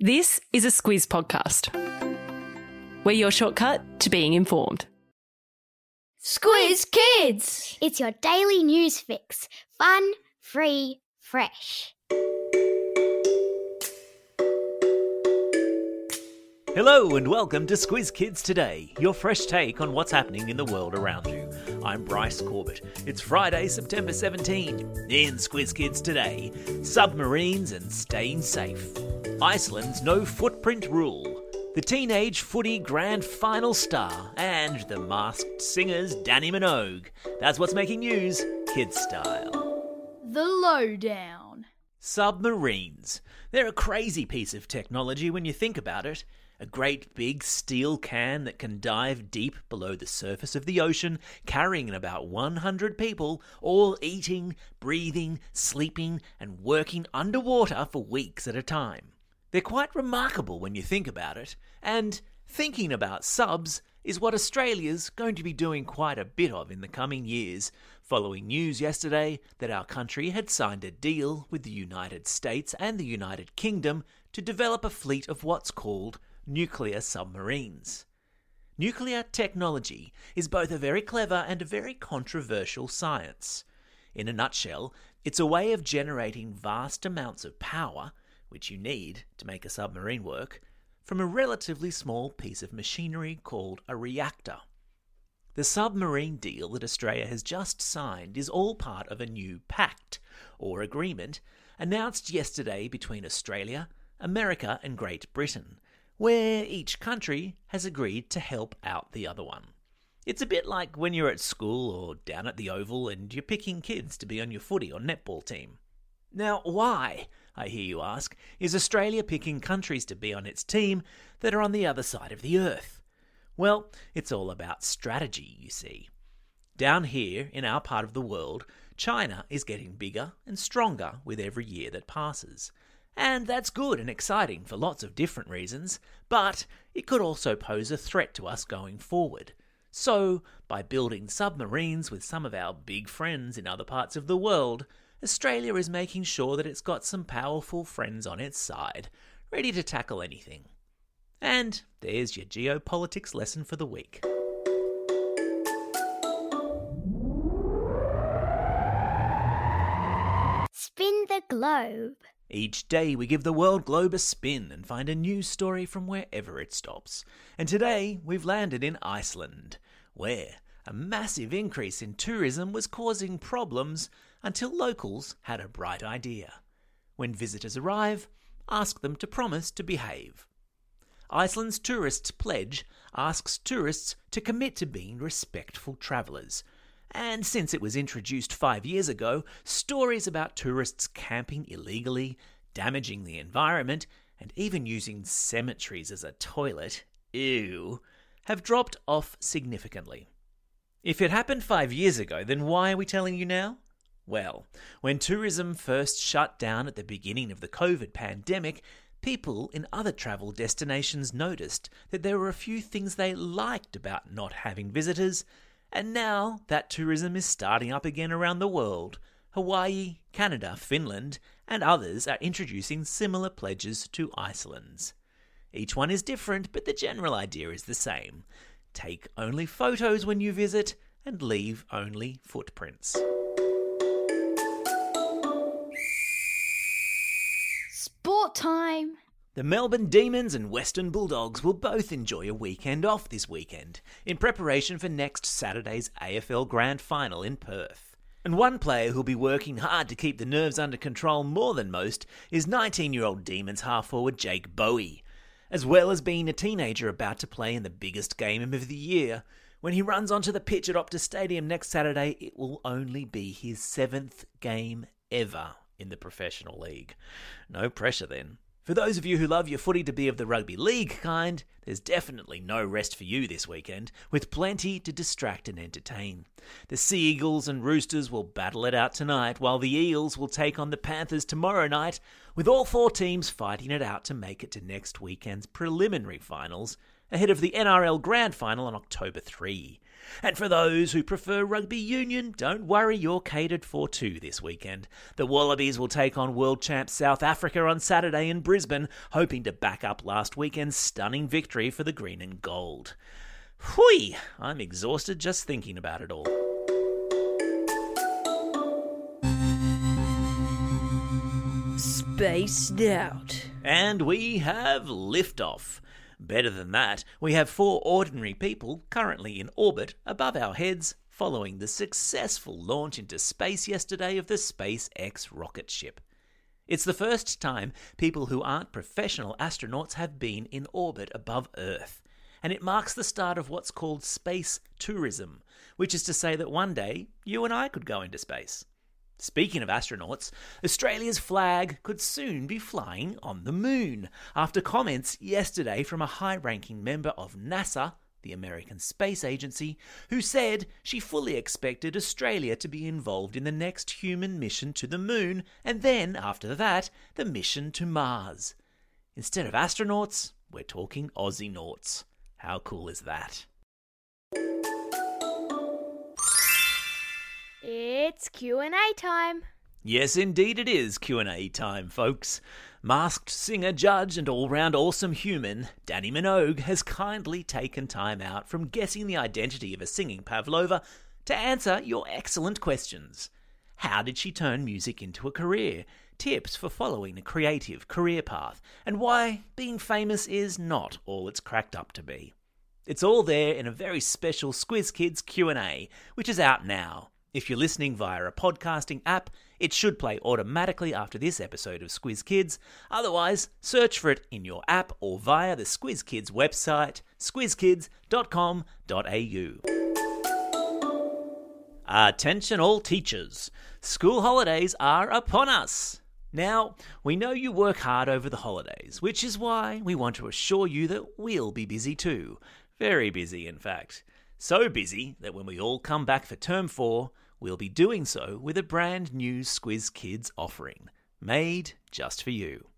This is a Squiz podcast. We're your shortcut to being informed. Squiz Kids! It's your daily news fix. Fun, free, fresh. Hello and welcome to Squiz Kids Today, your fresh take on what's happening in the world around you. I'm Bryce Corbett. It's Friday, September 17. In Squiz Kids Today, submarines and staying safe. Iceland's no footprint rule. The teenage footy grand final star and the masked singers Dannii Minogue. That's what's making news, kids style. The Lowdown. Submarines. They're a crazy piece of technology when you think about it. A great big steel can that can dive deep below the surface of the ocean, carrying about 100 people, all eating, breathing, sleeping, and working underwater for weeks at a time. They're quite remarkable when you think about it, and thinking about subs is what Australia's going to be doing quite a bit of in the coming years, following news yesterday that our country had signed a deal with the United States and the United Kingdom to develop a fleet of what's called nuclear submarines. Nuclear technology is both a very clever and a very controversial science. In a nutshell, it's a way of generating vast amounts of power, which you need to make a submarine work, from a relatively small piece of machinery called a reactor. The submarine deal that Australia has just signed is all part of a new pact, or agreement, announced yesterday between Australia, America, and Great Britain where each country has agreed to help out the other one. It's a bit like when you're at school or down at the Oval and you're picking kids to be on your footy or netball team. Now, why, I hear you ask, is Australia picking countries to be on its team that are on the other side of the earth? Well, it's all about strategy, you see. Down here, in our part of the world, China is getting bigger and stronger with every year that passes. And that's good and exciting for lots of different reasons, but it could also pose a threat to us going forward. So, by building submarines with some of our big friends in other parts of the world, Australia is making sure that it's got some powerful friends on its side, ready to tackle anything. And there's your geopolitics lesson for the week. Spin the globe. Each day we give the world globe a spin and find a new story from wherever it stops. And today we've landed in Iceland, where a massive increase in tourism was causing problems until locals had a bright idea. When visitors arrive, ask them to promise to behave. Iceland's Tourists Pledge asks tourists to commit to being respectful travellers and since it was introduced five years ago, stories about tourists camping illegally, damaging the environment, and even using cemeteries as a toilet, ew, have dropped off significantly. If it happened five years ago, then why are we telling you now? Well, when tourism first shut down at the beginning of the COVID pandemic, people in other travel destinations noticed that there were a few things they liked about not having visitors and now that tourism is starting up again around the world, Hawaii, Canada, Finland, and others are introducing similar pledges to Iceland's. Each one is different, but the general idea is the same. Take only photos when you visit and leave only footprints. Sport time. The Melbourne Demons and Western Bulldogs will both enjoy a weekend off this weekend in preparation for next Saturday's AFL Grand Final in Perth. And one player who'll be working hard to keep the nerves under control more than most is 19 year old Demons half forward Jake Bowey, As well as being a teenager about to play in the biggest game of the year, when he runs onto the pitch at Optus Stadium next Saturday, it will only be his seventh game ever in the professional league. No pressure then. For those of you who love your footy to be of the rugby league kind, there's definitely no rest for you this weekend, with plenty to distract and entertain. The Sea Eagles and Roosters will battle it out tonight, while the Eels will take on the Panthers tomorrow night, with all four teams fighting it out to make it to next weekend's preliminary finals ahead of the NRL Grand Final on October 3. And for those who prefer rugby union, don't worry, you're catered for too this weekend. The Wallabies will take on world champ South Africa on Saturday in Brisbane, hoping to back up last weekend's stunning victory for the green and gold. Hui, I'm exhausted just thinking about it all. Spaced out. And we have liftoff. Better than that, we have four ordinary people currently in orbit above our heads following the successful launch into space yesterday of the SpaceX rocket ship. It's the first time people who aren't professional astronauts have been in orbit above Earth, and it marks the start of what's called space tourism, which is to say that one day you and I could go into space. Speaking of astronauts, Australia's flag could soon be flying on the moon after comments yesterday from a high ranking member of NASA, the American Space Agency, who said she fully expected Australia to be involved in the next human mission to the moon and then, after that, the mission to Mars. Instead of astronauts, we're talking Aussie nauts. How cool is that? It's Q&A time. Yes, indeed it is Q&A time, folks. Masked singer, judge, and all-round awesome human, Dannii Minogue has kindly taken time out from guessing the identity of a singing pavlova to answer your excellent questions. How did she turn music into a career? Tips for following a creative career path, and why being famous is not all it's cracked up to be. It's all there in a very special Squiz Kids Q&A, which is out now. If you're listening via a podcasting app, it should play automatically after this episode of Squiz Kids. Otherwise, search for it in your app or via the Squiz Kids website, squizkids.com.au. Attention, all teachers. School holidays are upon us. Now, we know you work hard over the holidays, which is why we want to assure you that we'll be busy too. Very busy, in fact. So busy that when we all come back for term four, we'll be doing so with a brand new Squiz Kids offering, made just for you.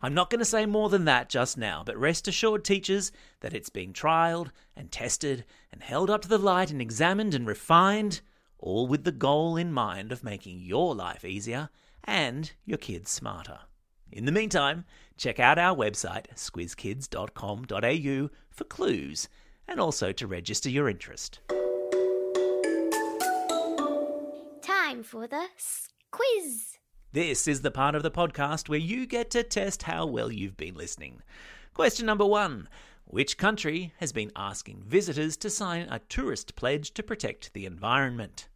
I'm not going to say more than that just now, but rest assured, teachers, that it's been trialled and tested and held up to the light and examined and refined, all with the goal in mind of making your life easier and your kids smarter. In the meantime, check out our website, squizkids.com.au, for clues and also to register your interest. Time for the quiz. This is the part of the podcast where you get to test how well you've been listening. Question number one Which country has been asking visitors to sign a tourist pledge to protect the environment?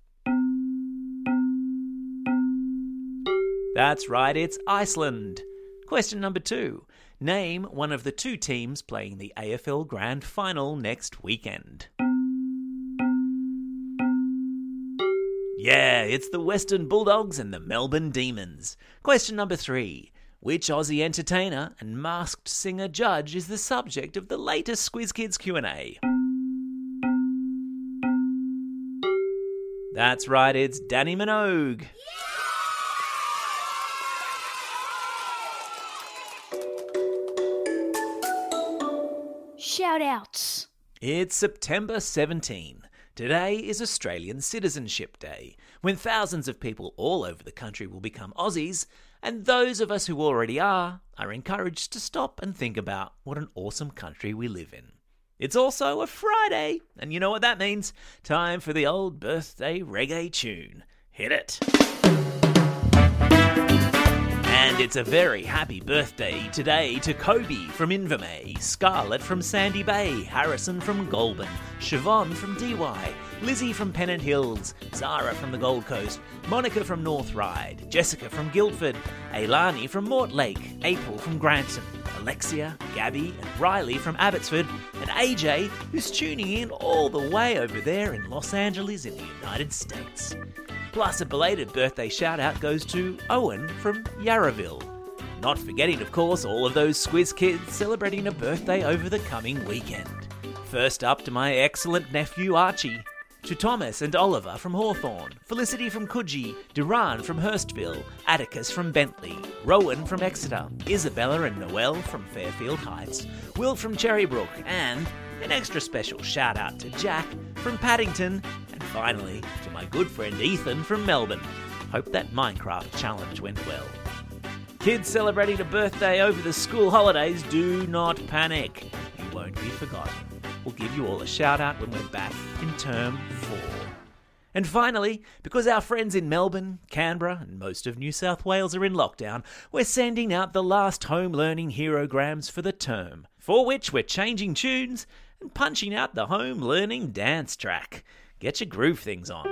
That's right, it's Iceland. Question number two Name one of the two teams playing the AFL Grand Final next weekend. Yeah, it's the Western Bulldogs and the Melbourne Demons. Question number three. Which Aussie entertainer and masked singer judge is the subject of the latest Squiz Kids Q&A? That's right, it's Dannii Minogue. Shout outs. It's September 17. Today is Australian Citizenship Day, when thousands of people all over the country will become Aussies, and those of us who already are are encouraged to stop and think about what an awesome country we live in. It's also a Friday, and you know what that means? Time for the old birthday reggae tune. Hit it! And it's a very happy birthday today to Kobe from Invermay, Scarlett from Sandy Bay, Harrison from Goulburn, Siobhan from Dee Why, Lizzie from Pennant Hills, Zara from the Gold Coast, Monica from North Ryde, Jessica from Guildford, Ailani from Mortlake, April from Granton, Alexia, Gabby, and Riley from Abbotsford, and AJ, who's tuning in all the way over there in Los Angeles in the United States. Plus, a belated birthday shout out goes to Owen from Yarraville. Not forgetting, of course, all of those Squiz kids celebrating a birthday over the coming weekend. First up to my excellent nephew Archie. To Thomas and Oliver from Hawthorne, Felicity from Coogee, Duran from Hurstville, Atticus from Bentley, Rowan from Exeter, Isabella and Noel from Fairfield Heights, Will from Cherrybrook, and an extra special shout out to Jack from Paddington, finally to my good friend Ethan from Melbourne. Hope that Minecraft challenge went well. Kids celebrating a birthday over the school holidays, do not panic. You won't be forgotten. We'll give you all a shout out when we're back in term four. And finally, because our friends in Melbourne, Canberra, and most of New South Wales are in lockdown, we're sending out the last home learning herograms for the term, for which we're changing tunes and punching out the home learning dance track. Get your groove things on.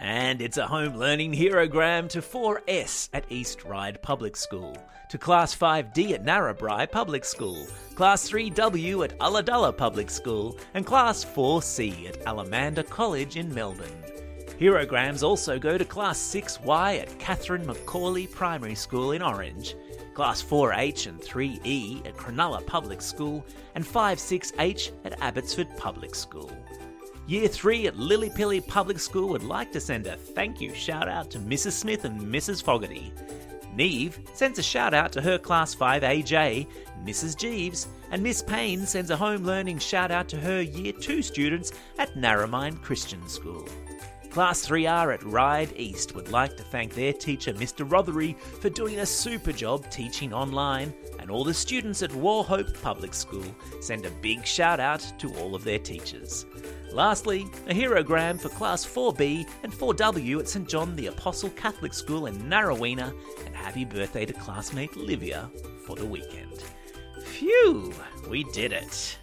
And it's a home learning herogram to 4S at East Ryde Public School, to Class 5D at Narrabri Public School, Class 3W at Ulladulla Public School, and Class 4C at Alamanda College in Melbourne. Herograms also go to Class 6Y at Catherine McAuley Primary School in Orange, Class 4H and 3E at Cronulla Public School, and 5-6H at Abbotsford Public School. Year 3 at Lilli Pilli Public School would like to send a thank you shout out to Mrs. Smith and Mrs. Fogarty. Neve sends a shout out to her Class 5 AJ, Mrs. Jeeves, and Miss Payne sends a home learning shout out to her Year 2 students at Narromine Christian School. Class 3R at Ryde East would like to thank their teacher, Mr. Rothery, for doing a super job teaching online, and all the students at Wauchope Public School send a big shout out to all of their teachers. Lastly, a herogram for Class 4B and 4W at St John the Apostle Catholic School in Narraweena, and happy birthday to classmate Livia for the weekend. Phew, we did it.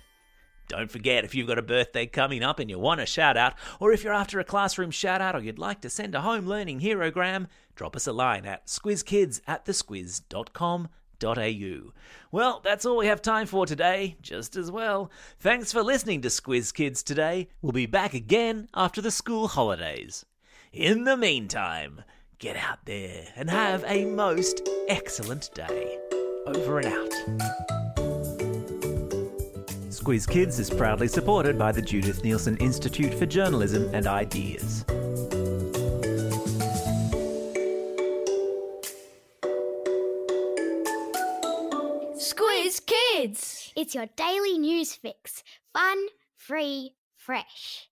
Don't forget, if you've got a birthday coming up and you want a shout out, or if you're after a classroom shout out or you'd like to send a home learning herogram, drop us a line at squizkids at thesquiz.com well, that's all we have time for today, just as well. Thanks for listening to Squiz Kids today. We'll be back again after the school holidays. In the meantime, get out there and have a most excellent day. Over and out. Squiz Kids is proudly supported by the Judith Neilson Institute for Journalism and Ideas. Squiz Kids! It's your daily news fix. Fun, free, fresh.